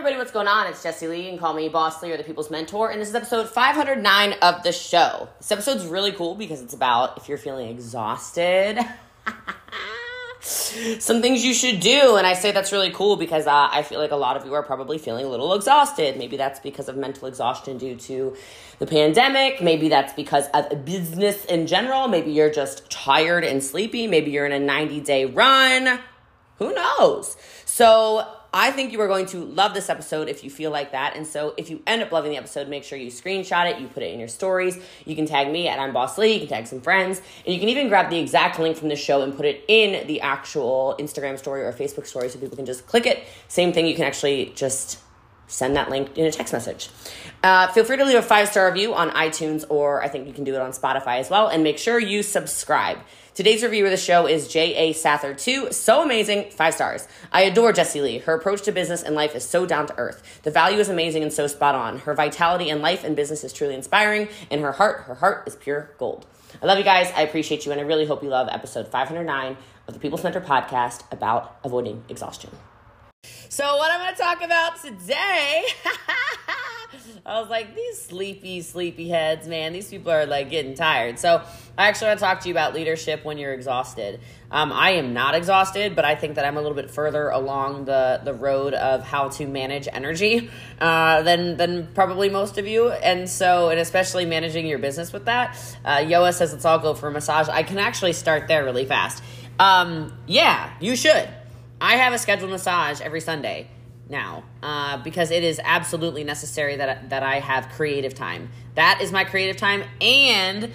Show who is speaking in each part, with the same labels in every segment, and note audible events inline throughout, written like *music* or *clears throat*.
Speaker 1: everybody, what's going on? It's Jesse Lee, and call me Boss Lee or the People's Mentor, and this is episode 509 of the show. This episode's really cool because it's about if you're feeling exhausted. *laughs* Some things you should do, and I say that's really cool because uh, I feel like a lot of you are probably feeling a little exhausted. Maybe that's because of mental exhaustion due to the pandemic. Maybe that's because of business in general. Maybe you're just tired and sleepy. Maybe you're in a 90 day run. Who knows? So, I think you are going to love this episode if you feel like that. And so if you end up loving the episode, make sure you screenshot it, you put it in your stories. You can tag me at I'm Boss Lee, you can tag some friends, and you can even grab the exact link from the show and put it in the actual Instagram story or Facebook story so people can just click it. Same thing, you can actually just send that link in a text message. Uh, feel free to leave a five star review on iTunes, or I think you can do it on Spotify as well. And make sure you subscribe. Today's review of the show is J.A. Sather 2. So amazing, five stars. I adore Jesse Lee. Her approach to business and life is so down to earth. The value is amazing and so spot on. Her vitality in life and business is truly inspiring. In her heart, her heart is pure gold. I love you guys. I appreciate you. And I really hope you love episode 509 of the People's Mentor podcast about avoiding exhaustion. So, what I'm going to talk about today. *laughs* I was like, these sleepy, sleepy heads, man, these people are like getting tired. So, I actually want to talk to you about leadership when you're exhausted. Um, I am not exhausted, but I think that I'm a little bit further along the, the road of how to manage energy uh, than, than probably most of you. And so, and especially managing your business with that. Uh, Yoa says, let's all go for a massage. I can actually start there really fast. Um, yeah, you should. I have a scheduled massage every Sunday now uh, because it is absolutely necessary that that I have creative time. That is my creative time and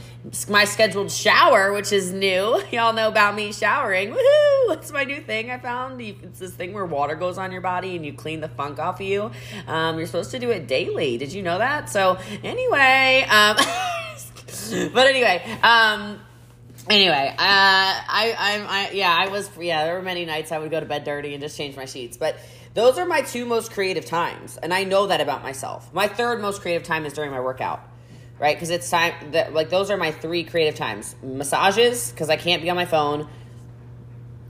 Speaker 1: my scheduled shower, which is new. *laughs* Y'all know about me showering. Woohoo! It's my new thing I found. It's this thing where water goes on your body and you clean the funk off of you. Um, you're supposed to do it daily. Did you know that? So anyway, um, *laughs* but anyway, um, anyway, uh, I, I, I, yeah, I was, yeah, there were many nights I would go to bed dirty and just change my sheets, but those are my two most creative times, and I know that about myself. My third most creative time is during my workout, right? Because it's time that like those are my three creative times: massages because I can't be on my phone,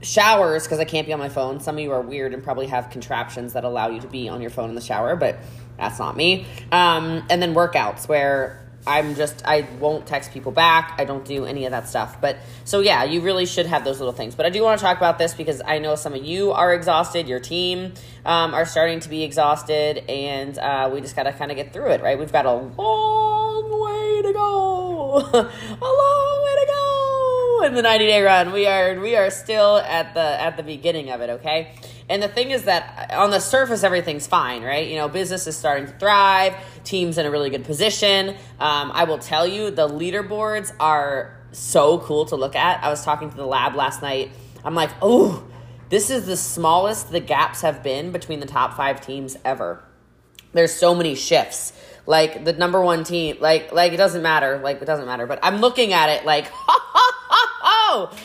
Speaker 1: showers because I can't be on my phone. Some of you are weird and probably have contraptions that allow you to be on your phone in the shower, but that's not me. Um, and then workouts where I'm just I won't text people back. I don't do any of that stuff. But so yeah, you really should have those little things. But I do want to talk about this because I know some of you are exhausted. Your team um, are starting to be exhausted, and uh, we just got to kind of get through it, right? We've got a long way to go, *laughs* a long way to go in the 90 day run. We are we are still at the at the beginning of it. Okay. And the thing is that on the surface, everything's fine, right? You know, business is starting to thrive, team's in a really good position. Um, I will tell you, the leaderboards are so cool to look at. I was talking to the lab last night. I'm like, oh, this is the smallest the gaps have been between the top five teams ever. There's so many shifts. Like the number one team, like like it doesn't matter, like it doesn't matter. But I'm looking at it like, *laughs* oh,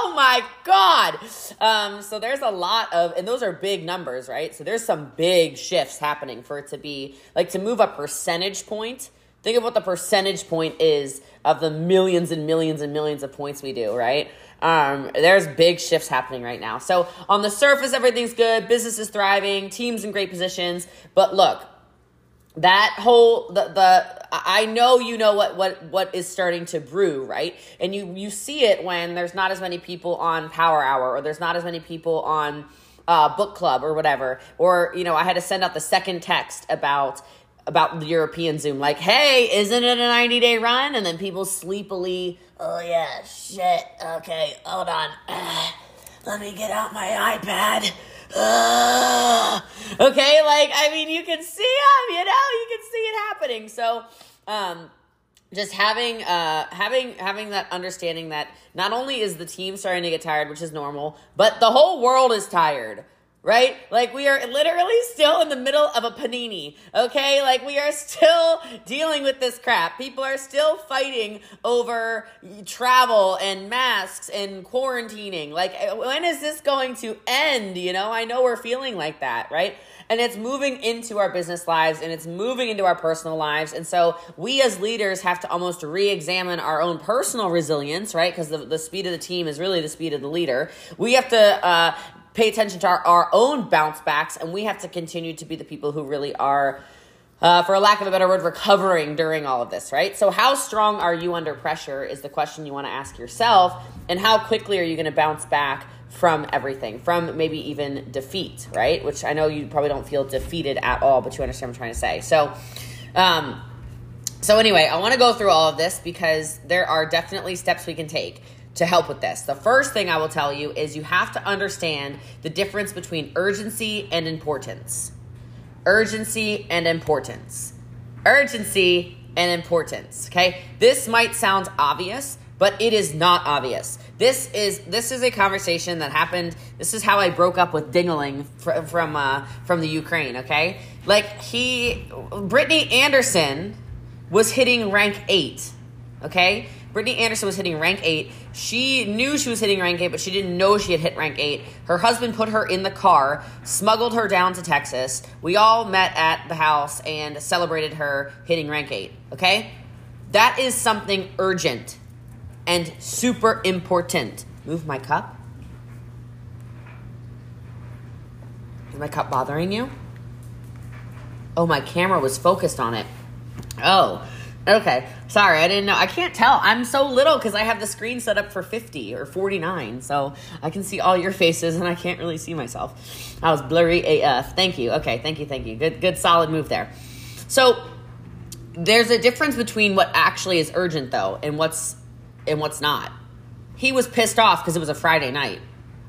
Speaker 1: oh my god. Um, so there's a lot of, and those are big numbers, right? So there's some big shifts happening for it to be like to move a percentage point. Think of what the percentage point is of the millions and millions and millions of points we do, right? Um, there's big shifts happening right now. So on the surface, everything's good, business is thriving, teams in great positions. But look, that whole the the I know you know what what what is starting to brew, right? And you you see it when there's not as many people on Power Hour or there's not as many people on uh, book club or whatever. Or you know, I had to send out the second text about about the European Zoom, like, hey, isn't it a 90 day run? And then people sleepily, oh yeah, shit, okay, hold on. *sighs* let me get out my iPad. Okay, like I mean, you can see them, you know, you can see it happening. So, um, just having uh having having that understanding that not only is the team starting to get tired, which is normal, but the whole world is tired right? Like we are literally still in the middle of a panini, okay? Like we are still dealing with this crap. People are still fighting over travel and masks and quarantining. Like when is this going to end? You know, I know we're feeling like that, right? And it's moving into our business lives and it's moving into our personal lives. And so we as leaders have to almost re examine our own personal resilience, right? Because the, the speed of the team is really the speed of the leader. We have to uh, pay attention to our, our own bounce backs, and we have to continue to be the people who really are, uh, for a lack of a better word, recovering during all of this, right? So, how strong are you under pressure is the question you want to ask yourself, and how quickly are you going to bounce back from everything, from maybe even defeat, right? Which I know you probably don't feel defeated at all, but you understand what I'm trying to say. So, um, so anyway, I want to go through all of this because there are definitely steps we can take to help with this. The first thing I will tell you is you have to understand the difference between urgency and importance. Urgency and importance. Urgency and importance, okay? This might sound obvious, but it is not obvious. This is this is a conversation that happened. This is how I broke up with Dingaling from from, uh, from the Ukraine. Okay, like he, Brittany Anderson was hitting rank eight. Okay, Brittany Anderson was hitting rank eight. She knew she was hitting rank eight, but she didn't know she had hit rank eight. Her husband put her in the car, smuggled her down to Texas. We all met at the house and celebrated her hitting rank eight. Okay, that is something urgent and super important. Move my cup. Is my cup bothering you? Oh, my camera was focused on it. Oh, okay. Sorry, I didn't know. I can't tell. I'm so little because I have the screen set up for 50 or 49. So I can see all your faces and I can't really see myself. I was blurry AF. Thank you. Okay, thank you, thank you. Good, good, solid move there. So there's a difference between what actually is urgent, though, and what's and what's not. He was pissed off because it was a Friday night.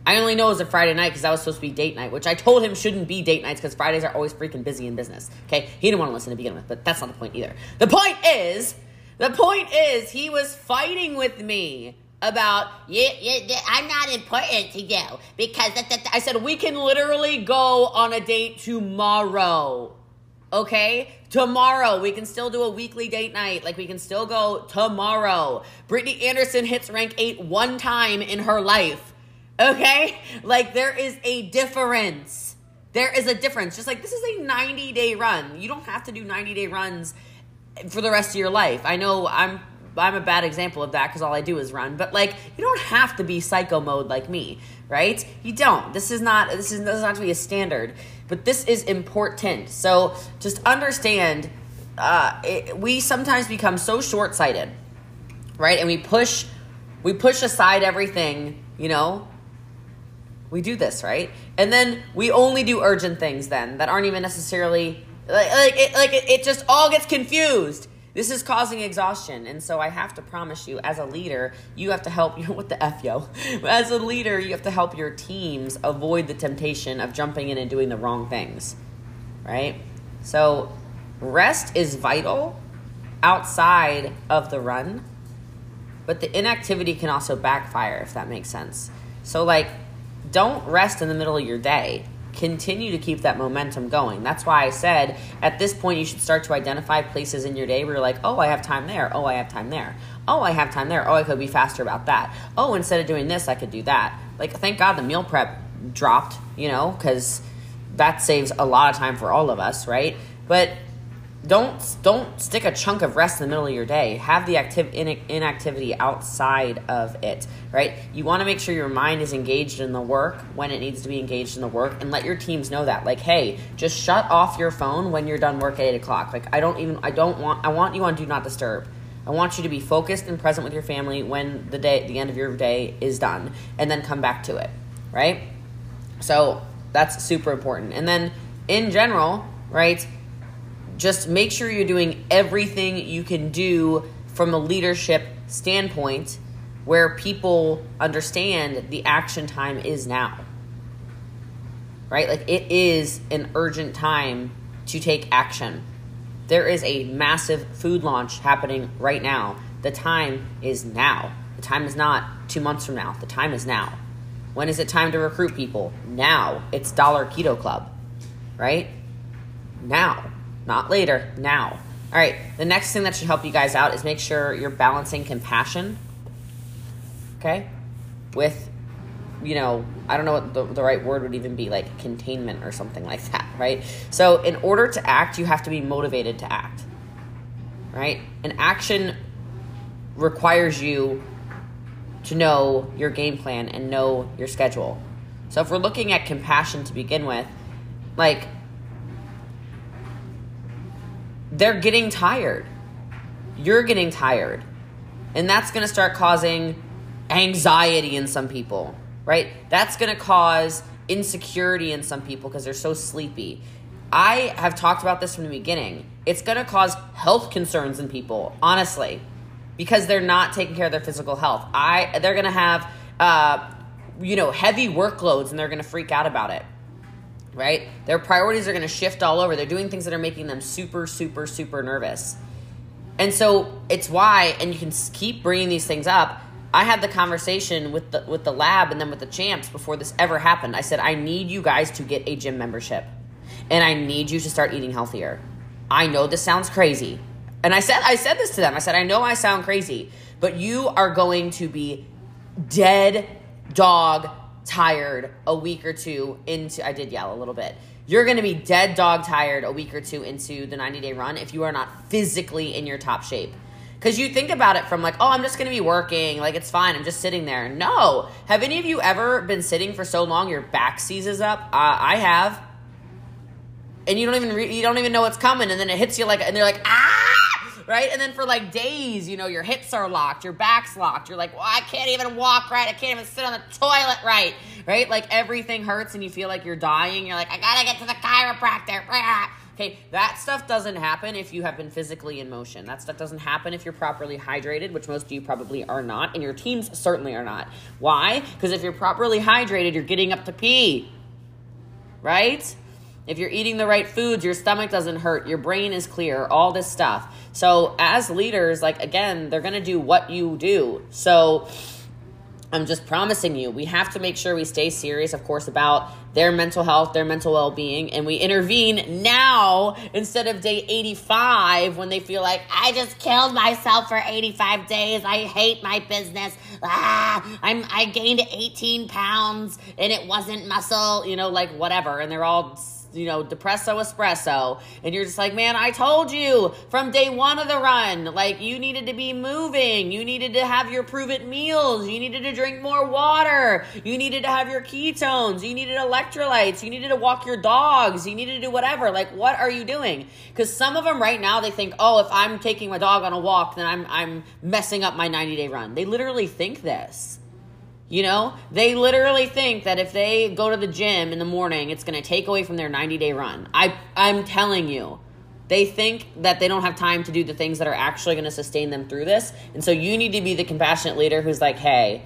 Speaker 1: I only know it was a Friday night because that was supposed to be date night, which I told him shouldn't be date nights because Fridays are always freaking busy in business. Okay, he didn't want to listen to begin with, but that's not the point either. The point is, the point is, he was fighting with me about yeah, yeah, I'm not important to you because I said we can literally go on a date tomorrow. Okay? Tomorrow, we can still do a weekly date night. Like, we can still go tomorrow. Brittany Anderson hits rank eight one time in her life. Okay? Like, there is a difference. There is a difference. Just like this is a 90 day run. You don't have to do 90 day runs for the rest of your life. I know I'm I'm a bad example of that because all I do is run. But like, you don't have to be psycho mode like me, right? You don't. This is not. This is, this is not to be a standard, but this is important. So just understand. Uh, it, we sometimes become so short sighted, right? And we push, we push aside everything. You know, we do this right, and then we only do urgent things then that aren't even necessarily like like it, like it, just all gets confused this is causing exhaustion. And so I have to promise you, as a leader, you have to help *laughs* you what the F yo. As a leader, you have to help your teams avoid the temptation of jumping in and doing the wrong things. Right? So rest is vital outside of the run, but the inactivity can also backfire if that makes sense. So like don't rest in the middle of your day continue to keep that momentum going. That's why I said at this point you should start to identify places in your day where you're like, oh, I have time there. Oh, I have time there. Oh, I have time there. Oh, I could be faster about that. Oh, instead of doing this, I could do that. Like, thank God the meal prep dropped, you know, because that saves a lot of time for all of us, right? But don't don't stick a chunk of rest in the middle of your day. Have the active in, inactivity outside of it, right? You want to make sure your mind is engaged in the work when it needs to be engaged in the work, and let your teams know that. Like, hey, just shut off your phone when you're done work at eight o'clock. Like, I don't even I don't want I want you on do not disturb. I want you to be focused and present with your family when the day the end of your day is done, and then come back to it, right? So that's super important. And then in general, right? Just make sure you're doing everything you can do from a leadership standpoint where people understand the action time is now. Right? Like it is an urgent time to take action. There is a massive food launch happening right now. The time is now. The time is not two months from now. The time is now. When is it time to recruit people? Now. It's Dollar Keto Club, right? Now not later, now. All right, the next thing that should help you guys out is make sure you're balancing compassion, okay, with, you know, I don't know what the, the right word would even be, like containment or something like that, right? So, in order to act, you have to be motivated to act, right? And action requires you to know your game plan and know your schedule. So if we're looking at compassion to begin with, like they're getting tired. You're getting tired. And that's going to start causing anxiety in some people, right? That's going to cause insecurity in some people because they're so sleepy. I have talked about this from the beginning. It's going to cause health concerns in people, honestly, because they're not taking care of their physical health. I they're going to have uh, you know, heavy workloads and they're going to freak out about it. Right? Their priorities are going to shift all over. They're doing things that are making them super super super nervous. And so it's why and you can keep bringing these things up I had the conversation with the with the lab and then with the champs before this ever happened. I said I need you guys to get a gym membership. And I need you to start eating healthier. I know this sounds crazy. And I said I said this to them. I said I know I sound crazy, but you are going to be dead dog tired a week or two into I did yell a little bit. You're going to be dead dog tired a week or two into the 90 day run if you are not physically in your top shape. Because you think about it from like, oh, I'm just going to be working. Like, it's fine. I'm just sitting there. No. Have any of you ever been sitting for so long your back seizes up? Uh, I have. And you don't even re- you don't even know what's coming, and then it hits you like, and they're like, ah, right? And then for like days, you know, your hips are locked, your back's locked. You're like, well, I can't even walk right. I can't even sit on the toilet right, right? Like everything hurts, and you feel like you're dying. You're like, I gotta get to the chiropractor. *laughs* Okay, that stuff doesn't happen if you have been physically in motion. That stuff doesn't happen if you're properly hydrated, which most of you probably are not, and your teams certainly are not. Why? Because if you're properly hydrated, you're getting up to pee, right? If you're eating the right foods, your stomach doesn't hurt, your brain is clear, all this stuff. So, as leaders, like again, they're gonna do what you do. So, I'm just promising you, we have to make sure we stay serious, of course, about their mental health, their mental well being, and we intervene now instead of day 85 when they feel like, I just killed myself for 85 days. I hate my business. Ah, I'm, I gained 18 pounds and it wasn't muscle, you know, like whatever. And they're all you know, depresso espresso. And you're just like, man, I told you from day one of the run, like you needed to be moving. You needed to have your prove it meals. You needed to drink more water. You needed to have your ketones. You needed electrolytes. You needed to walk your dogs. You needed to do whatever. Like, what are you doing? Because some of them right now, they think, oh, if I'm taking my dog on a walk, then I'm, I'm messing up my 90 day run. They literally think this. You know, they literally think that if they go to the gym in the morning, it's going to take away from their 90 day run. I, I'm telling you, they think that they don't have time to do the things that are actually going to sustain them through this. And so you need to be the compassionate leader who's like, hey,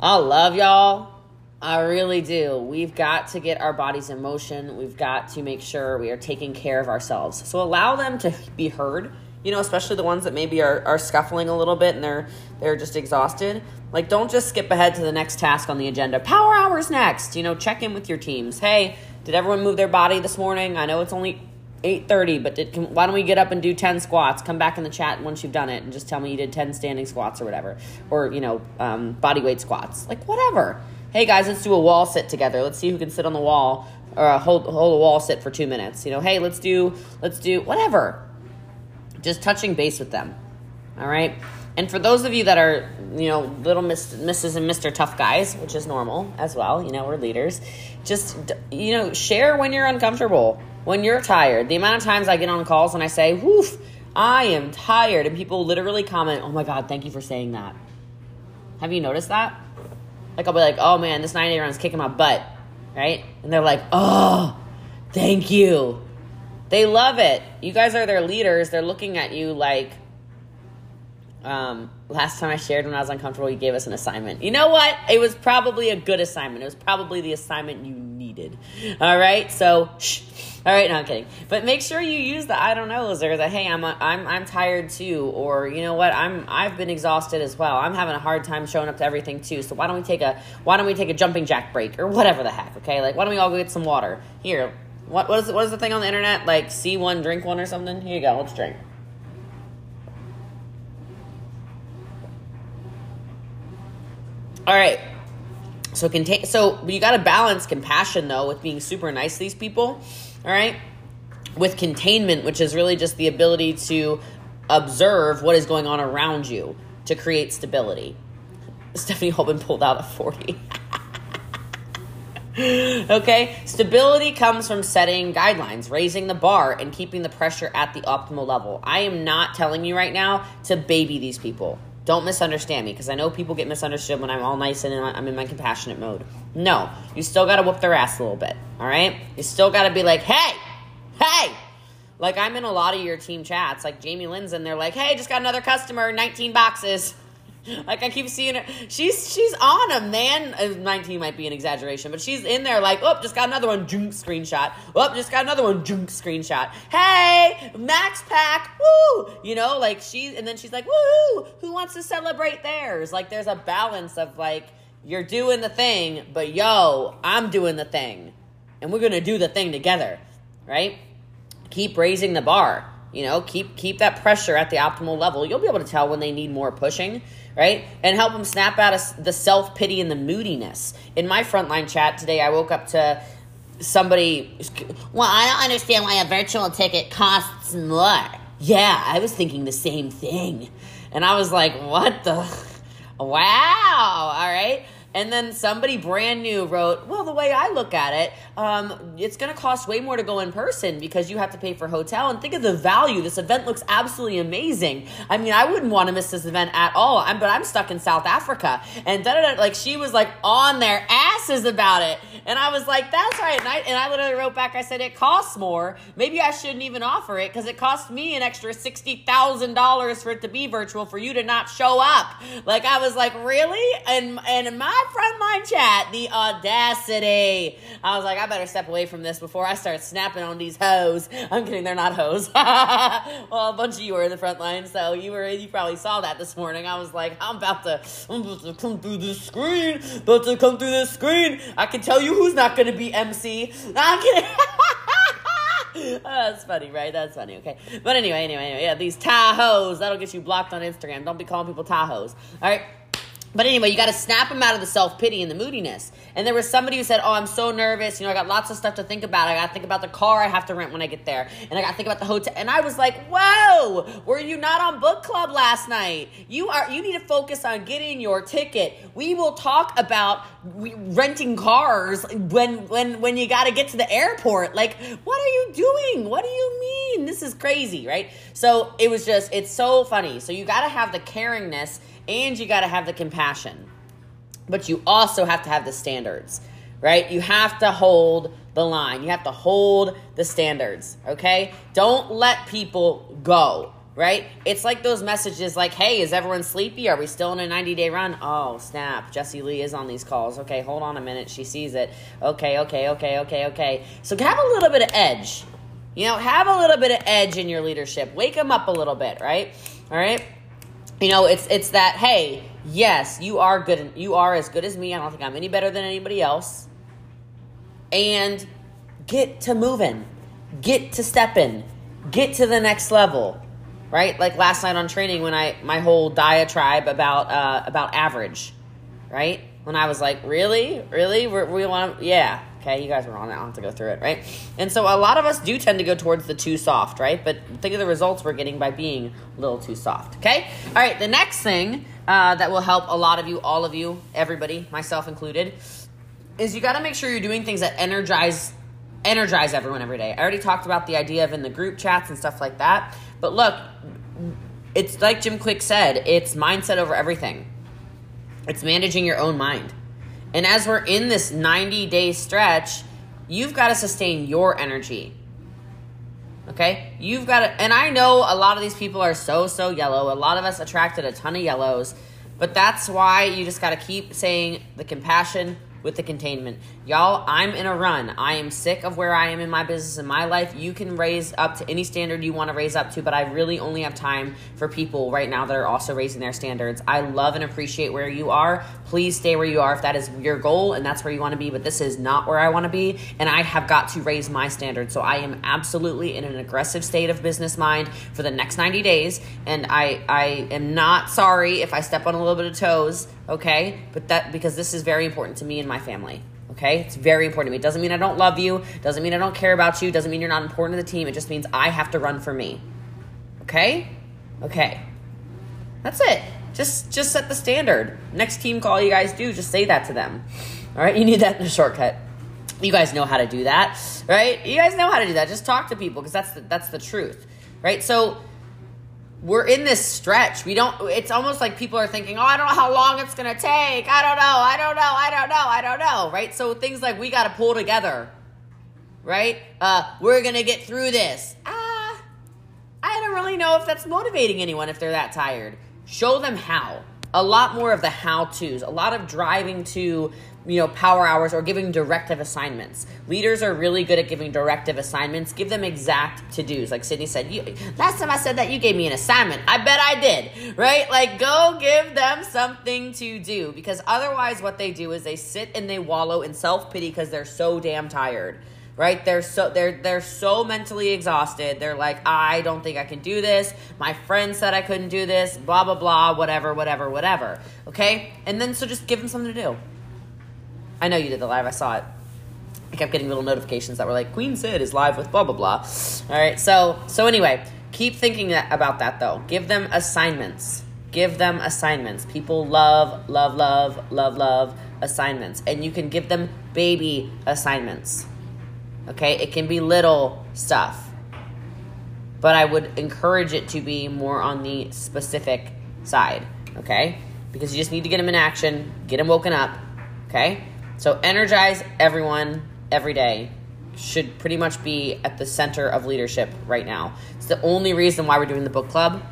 Speaker 1: I love y'all. I really do. We've got to get our bodies in motion. We've got to make sure we are taking care of ourselves. So allow them to be heard you know, especially the ones that maybe are, are scuffling a little bit and they're they're just exhausted. Like don't just skip ahead to the next task on the agenda. Power hours next. You know, check in with your teams. Hey, did everyone move their body this morning? I know it's only 8:30, but did, can, why don't we get up and do 10 squats? Come back in the chat once you've done it and just tell me you did 10 standing squats or whatever, or you know, um, body weight squats, like whatever. Hey guys, let's do a wall sit together. Let's see who can sit on the wall or uh, hold hold a wall sit for two minutes. You know, hey, let's do let's do whatever just touching base with them. All right. And for those of you that are, you know, little miss, Mrs. and Mr. Tough guys, which is normal as well, you know, we're leaders, just, you know, share when you're uncomfortable, when you're tired. The amount of times I get on calls and I say, woof, I am tired. And people literally comment, oh my God, thank you for saying that. Have you noticed that? Like, I'll be like, oh man, this 90 run is kicking my butt, right? And they're like, oh, thank you. They love it. You guys are their leaders. They're looking at you like, um, last time I shared when I was uncomfortable, you gave us an assignment. You know what? It was probably a good assignment. It was probably the assignment you needed. All right. So, shh. All right, no, I'm kidding. But make sure you use the I don't knows or the hey, I'm a, I'm I'm tired too, or you know what, I'm I've been exhausted as well. I'm having a hard time showing up to everything too. So why don't we take a why don't we take a jumping jack break or whatever the heck? Okay, like why don't we all go get some water? Here, what what is what is the thing on the internet? Like see one, drink one, or something. Here you go. Let's drink. All right. So contain. So you got to balance compassion though with being super nice to these people. All right. With containment, which is really just the ability to observe what is going on around you to create stability. *laughs* Stephanie Holman pulled out a forty. *laughs* *laughs* okay? Stability comes from setting guidelines, raising the bar, and keeping the pressure at the optimal level. I am not telling you right now to baby these people. Don't misunderstand me because I know people get misunderstood when I'm all nice and I'm in my compassionate mode. No, you still got to whoop their ass a little bit, all right? You still got to be like, hey, hey. Like I'm in a lot of your team chats, like Jamie Lynn's in there, like, hey, just got another customer, 19 boxes. *laughs* like I keep seeing her. She's she's on a man. Uh, Nineteen might be an exaggeration, but she's in there like, oh, just got another one. Junk screenshot. Oh, just got another one. Junk screenshot. Hey, Max Pack. Woo! You know, like she, and then she's like, woo! Who wants to celebrate theirs? Like, there's a balance of like, you're doing the thing, but yo, I'm doing the thing, and we're gonna do the thing together, right? Keep raising the bar. You know, keep keep that pressure at the optimal level. You'll be able to tell when they need more pushing right? And help them snap out of the self pity and the moodiness. In my frontline chat today, I woke up to somebody, well, I don't understand why a virtual ticket costs more. Yeah, I was thinking the same thing. And I was like, what the? *laughs* Wow, all right. And then somebody brand new wrote, Well, the way I look at it, um, it's going to cost way more to go in person because you have to pay for hotel. And think of the value. This event looks absolutely amazing. I mean, I wouldn't want to miss this event at all. I'm, but I'm stuck in South Africa. And da da da, like she was like on their asses about it. And I was like, That's right. And I, and I literally wrote back, I said, It costs more. Maybe I shouldn't even offer it because it cost me an extra $60,000 for it to be virtual for you to not show up. Like, I was like, Really? And, and my frontline chat, the audacity. I was like, I better step away from this before I start snapping on these hoes. I'm kidding, they're not hoes. *laughs* well, a bunch of you were in the front line, so you were you probably saw that this morning. I was like, I'm about to I'm about to come through this screen, about to come through this screen. I can tell you who's not gonna be MC. *laughs* I'm kidding. oh, *laughs* that's funny, right? That's funny. Okay, but anyway, anyway, anyway, yeah, these Tahoes that'll get you blocked on Instagram. Don't be calling people Tahoes. All right. But anyway, you got to snap them out of the self pity and the moodiness. And there was somebody who said, Oh, I'm so nervous. You know, I got lots of stuff to think about. I got to think about the car I have to rent when I get there. And I got to think about the hotel. And I was like, Whoa, were you not on book club last night? You are, you need to focus on getting your ticket. We will talk about renting cars when, when, when you got to get to the airport. Like, what are you doing? What do you mean? This is crazy, right? So it was just, it's so funny. So you got to have the caringness and you got to have the compassion. But you also have to have the standards, right? You have to hold the line. You have to hold the standards, okay? Don't let people go, right? It's like those messages like, hey, is everyone sleepy? Are we still in a 90 day run? Oh, snap. Jesse Lee is on these calls. Okay, hold on a minute. She sees it. Okay, okay, okay, okay, okay. So have a little bit of edge. You know, have a little bit of edge in your leadership. Wake them up a little bit, right? All right? You know it's it's that hey yes you are good you are as good as me. I don't think i'm any better than anybody else. And get to moving. Get to stepping. Get to the next level right? Like last night on training when i my whole diatribe about uh about average right? When i was like really? Really? We're, we want yeah Okay, you guys were on it. I don't have to go through it, right? And so a lot of us do tend to go towards the too soft, right? But think of the results we're getting by being a little too soft. Okay? All right, the next thing uh, that will help a lot of you, all of you, everybody, myself included, is you got to make sure you're doing things that energize energize everyone every day. I already talked about the idea of in the group chats and stuff like that. But look, it's like Jim Kwik said, it's mindset over everything. It's managing your own mind. And as we're in this 90 day stretch, you've got to sustain your energy. Okay? You've got to, and I know a lot of these people are so, so yellow. A lot of us attracted a ton of yellows, but that's why you just got to keep saying the compassion with the containment. Y'all, I'm in a run. I am sick of where I am in my business and my life. You can raise up to any standard you want to raise up to, but I really only have time for people right now that are also raising their standards. I love and appreciate where you are. Please stay where you are if that is your goal and that's where you want to be, but this is not where I want to be, and I have got to raise my standards. So I am absolutely in an aggressive state of business mind for the next 90 days, and I I am not sorry if I step on a little bit of toes, okay? But that because this is very important to me and my family. Okay? It's very important to me. Doesn't mean I don't love you, doesn't mean I don't care about you, doesn't mean you're not important to the team. It just means I have to run for me. Okay? Okay. That's it. Just just set the standard. Next team call you guys do, just say that to them. All right? You need that in a shortcut. You guys know how to do that, right? You guys know how to do that. Just talk to people because that's the, that's the truth, right? So we're in this stretch. We don't, it's almost like people are thinking, oh, I don't know how long it's going to take. I don't know. I don't know. I don't know. I don't know. Right. So things like we got to pull together, right? Uh, we're going to get through this. Ah, I don't really know if that's motivating anyone if they're that tired. Show them how. A lot more of the how to's, a lot of driving to you know, power hours or giving directive assignments. Leaders are really good at giving directive assignments. Give them exact to dos. Like Sydney said, you, last time I said that, you gave me an assignment. I bet I did, right? Like, go give them something to do because otherwise, what they do is they sit and they wallow in self pity because they're so damn tired. Right? They're so they're they're so mentally exhausted. They're like, I don't think I can do this. My friend said I couldn't do this. Blah blah blah. Whatever, whatever, whatever. Okay? And then so just give them something to do I know you did the live. I saw it. I kept getting little notifications that were like Queen Sid is live with blah blah blah. All right. So so anyway, keep thinking that, about that though. Give them assignments. Give them assignments. People love love love love love assignments, and you can give them baby assignments. Okay, it can be little stuff, but I would encourage it to be more on the specific side. Okay, because you just need to get them in action, get them woken up. Okay so energize everyone every day should pretty much be at the center of leadership right now. It's the only reason why we're doing the book club.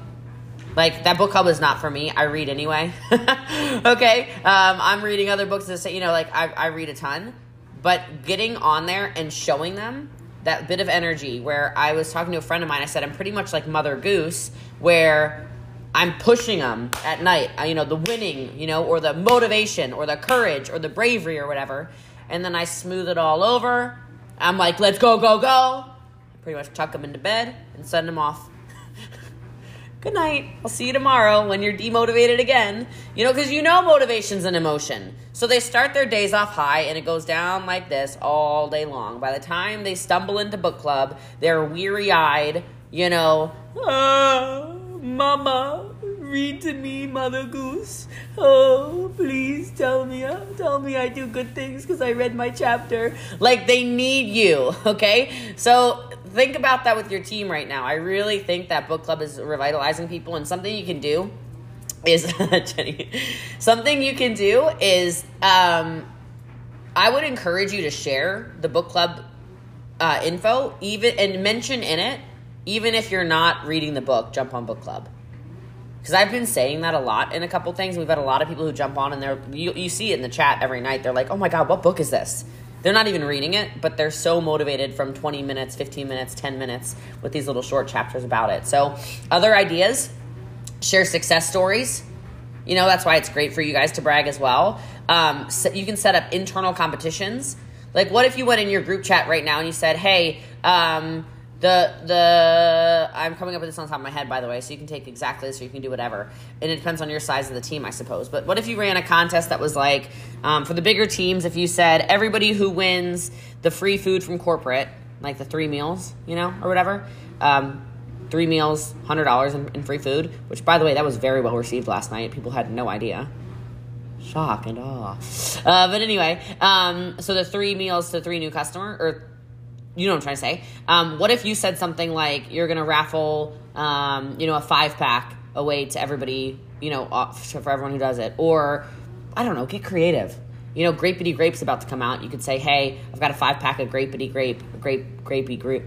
Speaker 1: Like that book club is not for me. I read anyway. *laughs* okay, um, I'm reading other books that say you know like I, I read a ton, but getting on there and showing them that bit of energy. Where I was talking to a friend of mine, I said I'm pretty much like Mother Goose, where I'm pushing them at night, uh, you know, the winning, you know, or the motivation or the courage or the bravery or whatever. And then I smooth it all over. I'm like, let's go, go, go. Pretty much tuck them into bed and send them off. *laughs* Good night. I'll see you tomorrow when you're demotivated again. You know, because you know motivation's an emotion. So they start their days off high and it goes down like this all day long. By the time they stumble into book club, they're weary eyed, you know. Ah Mama, read to me, Mother Goose. Oh, please tell me, uh, tell me I do good things because I read my chapter. Like they need you, *laughs* okay? So think about that with your team right now. I really think that book club is revitalizing people, and something you can do is *laughs* Jenny. Something you can do is um, I would encourage you to share the book club uh, info, even and mention in it even if you're not reading the book, jump on book club. Because I've been saying that a lot in a couple things. We've had a lot of people who jump on and they're, you, you see it in the chat every night. They're like, oh my God, what book is this? They're not even reading it, but they're so motivated from 20 minutes, 15 minutes, 10 minutes with these little short chapters about it. So, other ideas share success stories. You know, that's why it's great for you guys to brag as well. Um, so you can set up internal competitions. Like, what if you went in your group chat right now and you said, hey, um, the the I'm coming up with this on top of my head, by the way, so you can take exactly this or you can do whatever. And it depends on your size of the team, I suppose. But what if you ran a contest that was like um, for the bigger teams? If you said everybody who wins the free food from corporate, like the three meals, you know, or whatever, um, three meals, hundred dollars in, in free food. Which, by the way, that was very well received last night. People had no idea shock and awe. Uh, but anyway, um, so the three meals to three new customer or you know what I'm trying to say. Um, what if you said something like you're gonna raffle, um, you know, a five pack away to everybody, you know, for everyone who does it, or I don't know, get creative. You know, Grapey Grape's about to come out. You could say, hey, I've got a five pack of Grapey Grape, Grape, Grapey Grape,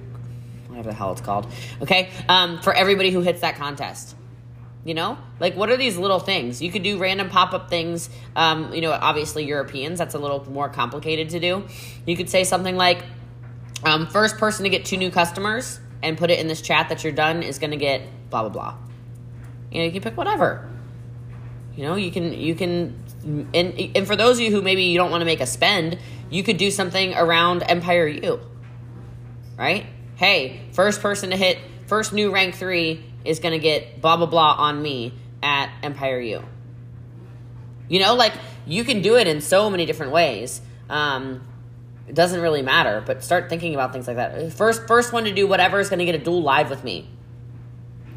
Speaker 1: whatever the hell it's called. Okay, um, for everybody who hits that contest. You know, like what are these little things? You could do random pop up things. Um, you know, obviously Europeans, that's a little more complicated to do. You could say something like, um, first person to get two new customers and put it in this chat that you're done is going to get blah blah blah. You know, you can pick whatever. You know, you can you can and and for those of you who maybe you don't want to make a spend, you could do something around Empire U. Right? Hey, first person to hit first new rank 3 is going to get blah blah blah on me at Empire U. You know, like you can do it in so many different ways. Um, it doesn't really matter, but start thinking about things like that. First, first one to do whatever is going to get a dual live with me.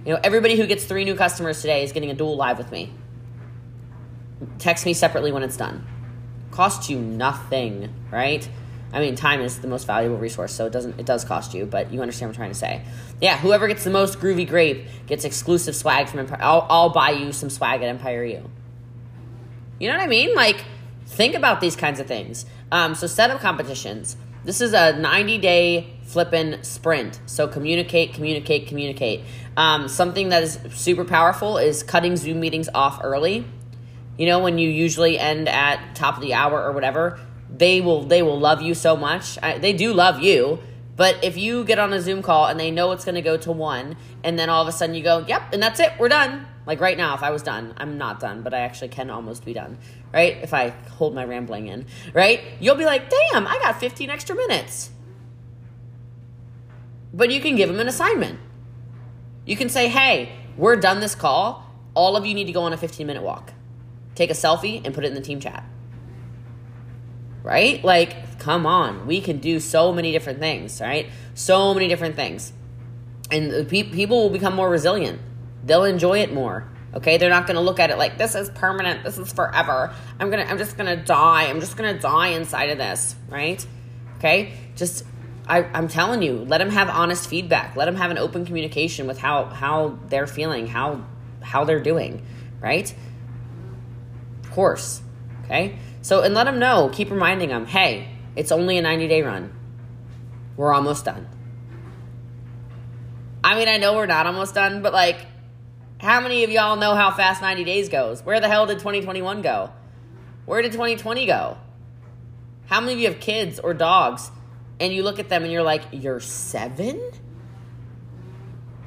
Speaker 1: You know, everybody who gets three new customers today is getting a dual live with me. Text me separately when it's done. Costs you nothing, right? I mean, time is the most valuable resource, so it doesn't it does cost you, but you understand what I'm trying to say. Yeah, whoever gets the most groovy grape gets exclusive swag from Empire. I'll, I'll buy you some swag at Empire U. You know what I mean? Like, think about these kinds of things. Um, so set up competitions. This is a 90 day flipping sprint. So communicate, communicate, communicate. Um, something that is super powerful is cutting Zoom meetings off early. You know, when you usually end at top of the hour or whatever, they will they will love you so much. I, they do love you, but if you get on a Zoom call and they know it's going to go to one, and then all of a sudden you go, "Yep," and that's it, we're done. Like right now, if I was done, I'm not done, but I actually can almost be done, right? If I hold my rambling in, right? You'll be like, "Damn, I got 15 extra minutes." But you can give them an assignment. You can say, "Hey, we're done this call. All of you need to go on a 15 minute walk. Take a selfie and put it in the team chat." right? Like, come on, we can do so many different things, right? So many different things. And pe- people will become more resilient. They'll enjoy it more. Okay, they're not going to look at it like this is permanent, this is forever. I'm going to I'm just going to die. I'm just going to die inside of this, right? Okay? Just I, I'm telling you, let them have honest feedback. Let them have an open communication with how how they're feeling, how how they're doing, right? Of course. Okay? So, and let them know, keep reminding them, hey, it's only a 90 day run. We're almost done. I mean, I know we're not almost done, but like, how many of y'all know how fast 90 days goes? Where the hell did 2021 go? Where did 2020 go? How many of you have kids or dogs and you look at them and you're like, you're seven?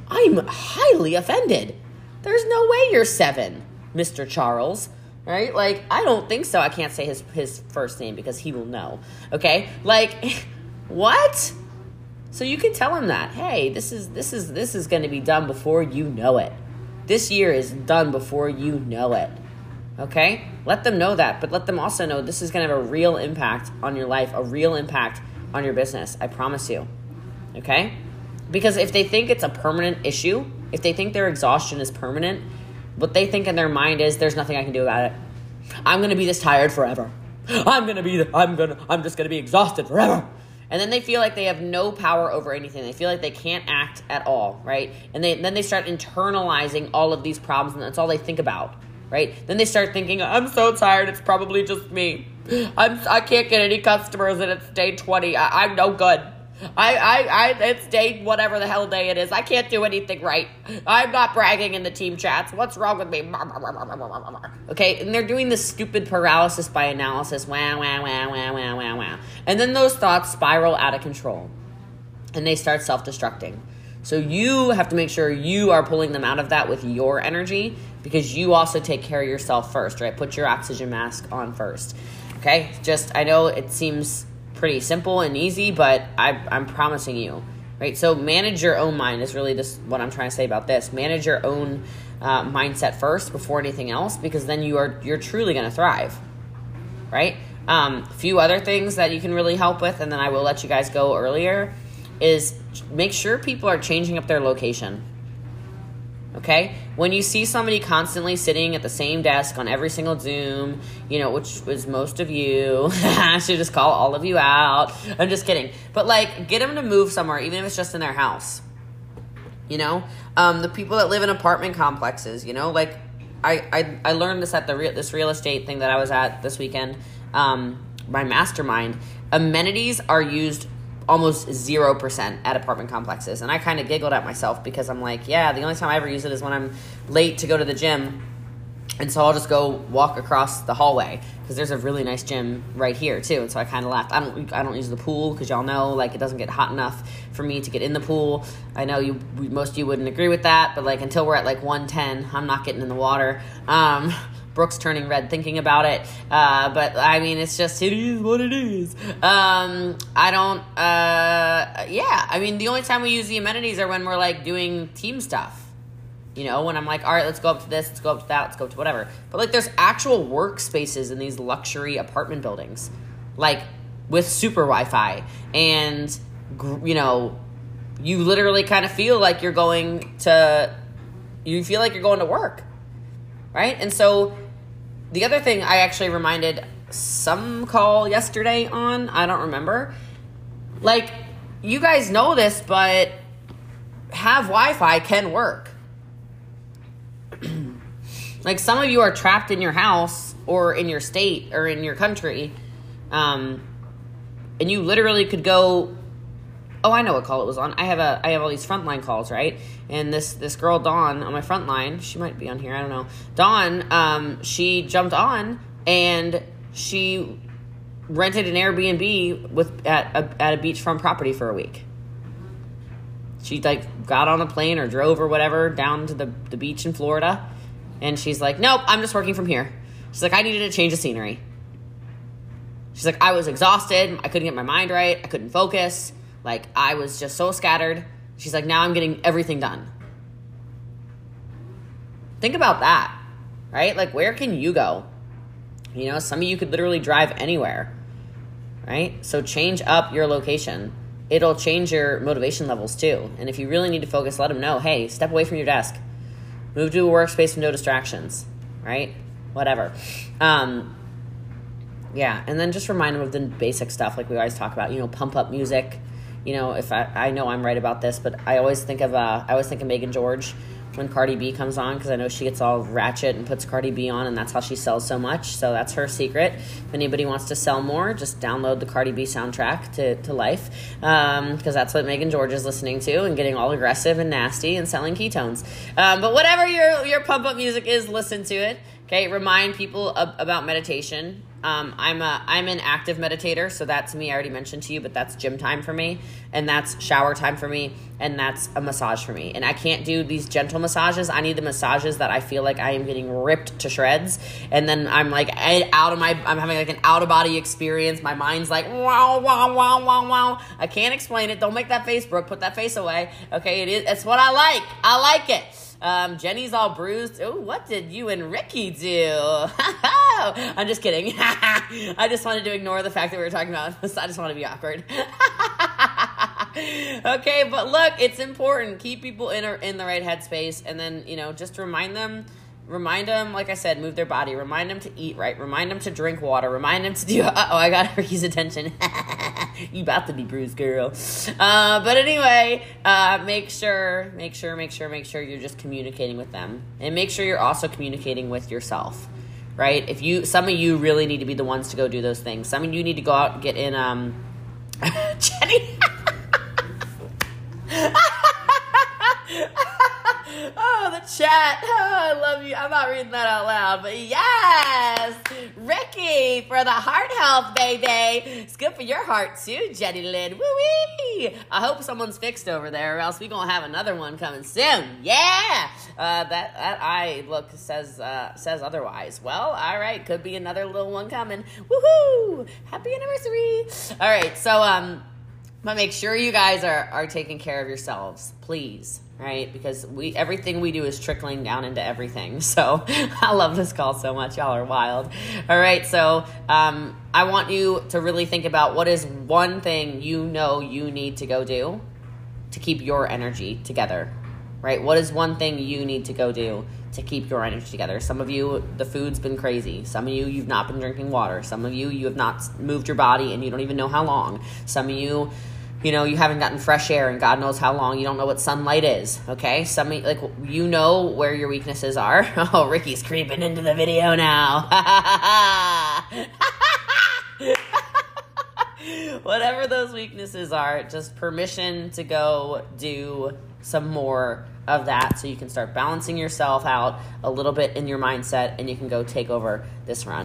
Speaker 1: I'm highly offended. There's no way you're seven, Mr. Charles right? Like, I don't think so. I can't say his his first name because he will know. Okay? Like, *laughs* what? So you can tell him that, hey, this is this is this is going to be done before you know it. This year is done before you know it. Okay? Let them know that, but let them also know this is going to have a real impact on your life, a real impact on your business. I promise you. Okay? Because if they think it's a permanent issue, if they think their exhaustion is permanent, what they think in their mind is there's nothing I can do about it. I'm gonna be this tired forever. I'm gonna be the, I'm gonna I'm just gonna be exhausted forever. And then they feel like they have no power over anything. They feel like they can't act at all, right? And they then they start internalizing all of these problems and that's all they think about, right? Then they start thinking, I'm so tired, it's probably just me. I'm I can't get any customers and it's day 20. I, I'm no good. I, I, I, it's day whatever the hell day it is. I can't do anything right. I'm not bragging in the team chats. What's wrong with me? Okay, and they're doing this stupid paralysis by analysis. Wow, wow, wow, wow, wow, wow, wow. And then those thoughts spiral out of control, and they start self-destructing. So you have to make sure you are pulling them out of that with your energy because you also take care of yourself first, right? Put your oxygen mask on first. Okay, just I know it seems pretty simple and easy, but I, I'm promising you, right? So manage your own mind is really just what I'm trying to say about this. Manage your own uh, mindset first before anything else, because then you are you're truly going to thrive, right? Um, a few other things that you can really help with, and then I will let you guys go earlier, is make sure people are changing up their location. Okay? When you see somebody constantly sitting at the same desk on every single Zoom, you know, which was most of you, *laughs* I should just call all of you out. I'm just kidding. But like, get them to move somewhere, even if it's just in their house. You know? Um, the people that live in apartment complexes, you know, like, I, I, I learned this at the real, this real estate thing that I was at this weekend, um, my mastermind. Amenities are used almost 0% at apartment complexes. And I kind of giggled at myself because I'm like, yeah, the only time I ever use it is when I'm late to go to the gym. And so I'll just go walk across the hallway because there's a really nice gym right here too. And so I kind of laughed. I don't I don't use the pool because y'all know like it doesn't get hot enough for me to get in the pool. I know you most of you wouldn't agree with that, but like until we're at like 110, I'm not getting in the water. Um, Brooke's turning red thinking about it. Uh, but I mean, it's just, it is what it is. Um, I don't, uh, yeah. I mean, the only time we use the amenities are when we're like doing team stuff. You know, when I'm like, all right, let's go up to this, let's go up to that, let's go up to whatever. But like, there's actual workspaces in these luxury apartment buildings, like with super Wi Fi. And, you know, you literally kind of feel like you're going to, you feel like you're going to work right? And so the other thing I actually reminded some call yesterday on. I don't remember. Like, you guys know this, but have Wi Fi can work. *clears throat* like, some of you are trapped in your house or in your state or in your country. Um, and you literally could go oh i know what call it was on. I have a i have all these frontline calls right? And this this girl dawn on my front line she might be on here i don't know. Dawn um, she jumped on and she rented an airbnb with at a, at a beachfront property for a week. She like got on a plane or drove or whatever down to the, the beach in florida and she's like nope i'm just working from here. She's like i needed a change of scenery. She's like i was exhausted. I couldn't get my mind right. I couldn't focus like I was just so scattered. She's like, now I'm getting everything done. Think about that, right? Like, where can you go? You know, some of you could literally drive anywhere, right? So change up your location. It'll change your motivation levels too. And if you really need to focus, let them know hey, step away from your desk, move to a workspace with no distractions, right? Whatever. Um, yeah, and then just remind them of the basic stuff like we always talk about, you know, pump up music you know, if I, I know I'm right about this, but I always think of uh, I always think of Megan George when Cardi B comes on because I know she gets all ratchet and puts Cardi B on, and that's how she sells so much. So that's her secret. If anybody wants to sell more, just download the Cardi B soundtrack to, to life because um, that's what Megan George is listening to and getting all aggressive and nasty and selling ketones. Um, but whatever your your pump up music is, listen to it. Okay, remind people ab- about meditation. Um, I'm a I'm an active meditator, so that to me. I already mentioned to you, but that's gym time for me, and that's shower time for me, and that's a massage for me. And I can't do these gentle massages. I need the massages that I feel like I am getting ripped to shreds, and then I'm like out of my I'm having like an out of body experience. My mind's like wow wow wow wow wow. I can't explain it. Don't make that face, Brooke. Put that face away. Okay, it is. It's what I like. I like it. Um, Jenny's all bruised. Oh, what did you and Ricky do? *laughs* I'm just kidding. *laughs* I just wanted to ignore the fact that we were talking about this. I just want to be awkward. *laughs* *laughs* okay, but look, it's important. Keep people in, a, in the right headspace and then, you know, just remind them remind them like i said move their body remind them to eat right remind them to drink water remind them to do *laughs* oh i got ricky's *laughs* attention you about to be bruised, girl. Uh, but anyway, uh, make sure, make sure, make sure, make sure you're just communicating with them, and make sure you're also communicating with yourself. Right? If you, some of you really need to be the ones to go do those things. Some of you need to go out and get in. Um, Jenny. Oh, the chat. Oh, I love you. I'm not reading that out loud, but yes, Ricky for the heart health, baby. It's good for your heart too, Jenny Lynn. Woo wee. I hope someone's fixed over there, or else we gonna have another one coming soon. Yeah. Uh, that that eye look says uh, says otherwise. Well, all right, could be another little one coming. Woohoo! Happy anniversary! All right, so um, but make sure you guys are are taking care of yourselves, please right? Because we everything we do is trickling down into everything. *laughs* So *laughs* I love this call so much. Y'all are wild. All right, so um, I want you to really think about what is one thing you know you need to go do to keep your energy together, right? What is one thing you need to go do? To keep your energy together. Some of you, the food's been crazy. Some of you, you've not been drinking water. Some of you, you have not moved your body and you don't even know how long. Some of you, you know you haven't gotten fresh air and god knows how long you don't know what sunlight is okay some like you know where your weaknesses are *laughs* oh ricky's creeping into the video now *laughs* whatever those weaknesses are just permission to go do some more of that so you can start balancing yourself out a little bit in your mindset and you can go take over this run